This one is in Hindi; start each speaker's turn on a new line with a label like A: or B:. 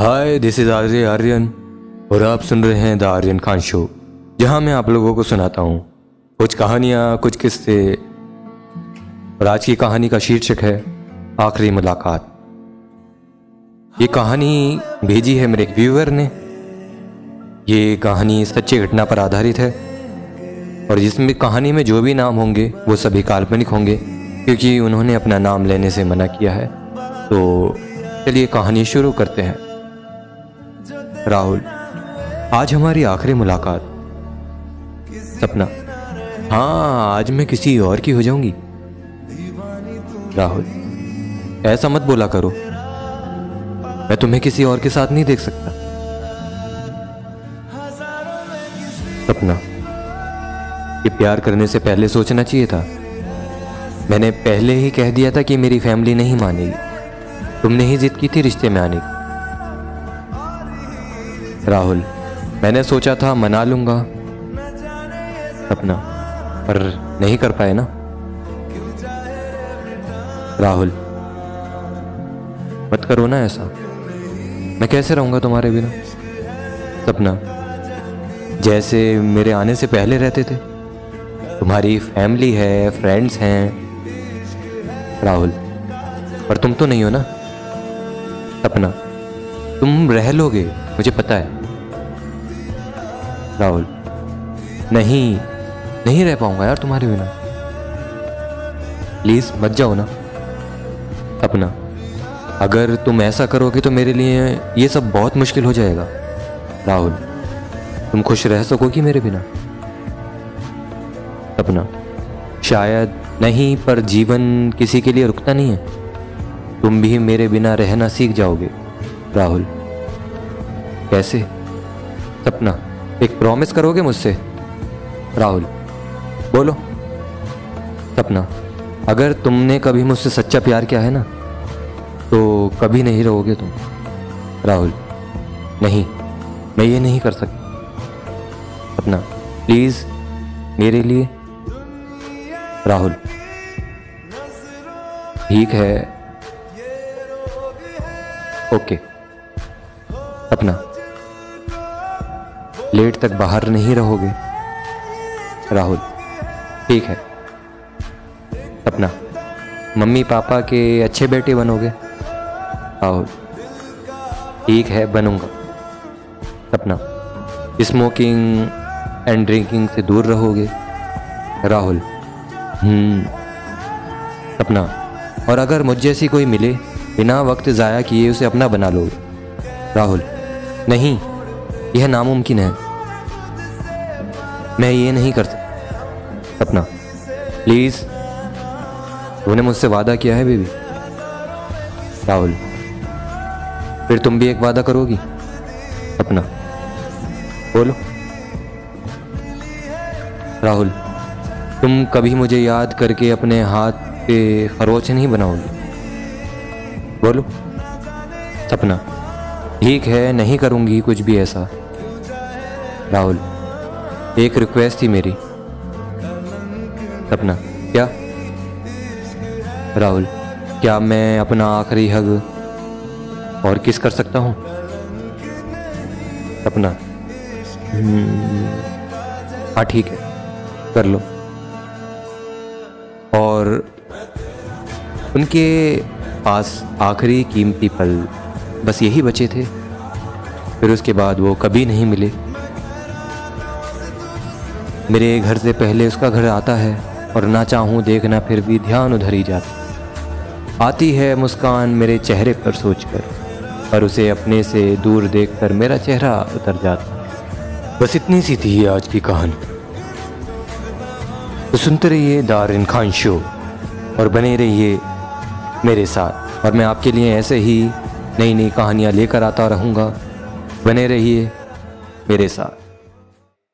A: Hi this is Arya, Aryan, और आप सुन रहे हैं द आर्यन खान शो। जहाँ मैं आप लोगों को सुनाता हूँ। कुछ कहानियाँ, कुछ किस्से। और आज की कहानी का शीर्षक है, आखिरी मुलाकात। ये कहानी भेजी है मेरे व्यूअर ने। ये कहानी सच्ची घटना पर आधारित है। और जिसमें, कहानी में जो भी नाम होंगे, वो सभी काल्पनिक होंगे, क्योंकि उन्होंने अपना नाम लेने से मना किया है। तो चलिए कहानी शुरू करते हैं। राहुल, आज हमारी आखिरी मुलाकात। सपना। हाँ आज मैं किसी और की हो जाऊँगी। राहुल, ऐसा मत बोला करो। मैं तुम्हें किसी और के साथ नहीं देख सकता। सपना, ये प्यार करने से पहले सोचना चाहिए था। मैंने पहले ही कह दिया था कि मेरी फैमिली नहीं मानेगी। तुमने ही जिद की थी रिश्ते में आने की। राहुल, मैंने सोचा था मना लूँगा। अपना, पर नहीं कर पाए ना? राहुल, मत करो ना ऐसा। मैं कैसे रहूँगा तुम्हारे बिना? सपना, जैसे मेरे आने से पहले रहते थे। तुम्हारी फैमिली है फ्रेंड्स हैं। राहुल, पर तुम तो नहीं हो ना? सपना, तुम रह लोगे, मुझे पता है। राहुल नहीं नहीं रह पाऊँगा यार तुम्हारे बिना। प्लीज़ मत जाओ ना। अपना। अगर तुम ऐसा करोगे तो मेरे लिए ये सब बहुत मुश्किल हो जाएगा। राहुल, तुम खुश रह सकोगी मेरे बिना? अपना। शायद नहीं, पर जीवन किसी के लिए रुकता नहीं है। तुम भी मेरे बिना रहना सीख जाओगे। राहुल, कैसे? सपना एक प्रॉमिस करोगे मुझसे? राहुल, बोलो। सपना, अगर तुमने कभी मुझसे सच्चा प्यार किया है ना तो कभी नहीं रहोगे तुम। राहुल, नहीं, मैं ये नहीं कर सकता। अपना प्लीज़ मेरे लिए। राहुल, ठीक है। ओके। अपना लेट तक बाहर नहीं रहोगे। राहुल, ठीक है। अपना, मम्मी पापा के अच्छे बेटे बनोगे। राहुल, ठीक है, बनूँगा। अपना स्मोकिंग एंड ड्रिंकिंग से दूर रहोगे। राहुल हम्म अपना, और अगर मुझ जैसी कोई मिले, बिना वक्त ज़ाया किए उसे अपना बना लोगे। राहुल, नहीं। यह नामुमकिन है। मैं ये नहीं कर सकता अपना। प्लीज़। तूने मुझसे वादा किया है, बेबी। राहुल। फिर तुम भी एक वादा करोगी? अपना। बोलो। राहुल, तुम कभी मुझे याद करके अपने हाथ पे खरोच नहीं बनाओगे? बोलो। सपना ठीक है, नहीं करूँगी कुछ भी ऐसा। राहुल एक रिक्वेस्ट थी मेरी। सपना क्या? राहुल क्या मैं अपना आखिरी हग और किस कर सकता हूँ? सपना हम्म, हाँ ठीक है कर लो। और उनके पास आखिरी कीमती पल बस यही बचे थे। फिर उसके बाद वो कभी नहीं मिले। मेरे घर से पहले उसका घर आता है और ना चाहूँ देखना फिर भी ध्यान उधर ही जाता। आती है मुस्कान मेरे चेहरे पर सोचकर पर उसे अपने से दूर देखकर मेरा चेहरा उतर जाता। बस इतनी सी थी आज की कहानी। तो सुनते रहिए दारिन खान शो, और बने रहिए मेरे साथ। और मैं आपके लिए ऐसे ही नई नई कहानियाँ लेकर आता रहूँगा। बने रहिए मेरे साथ।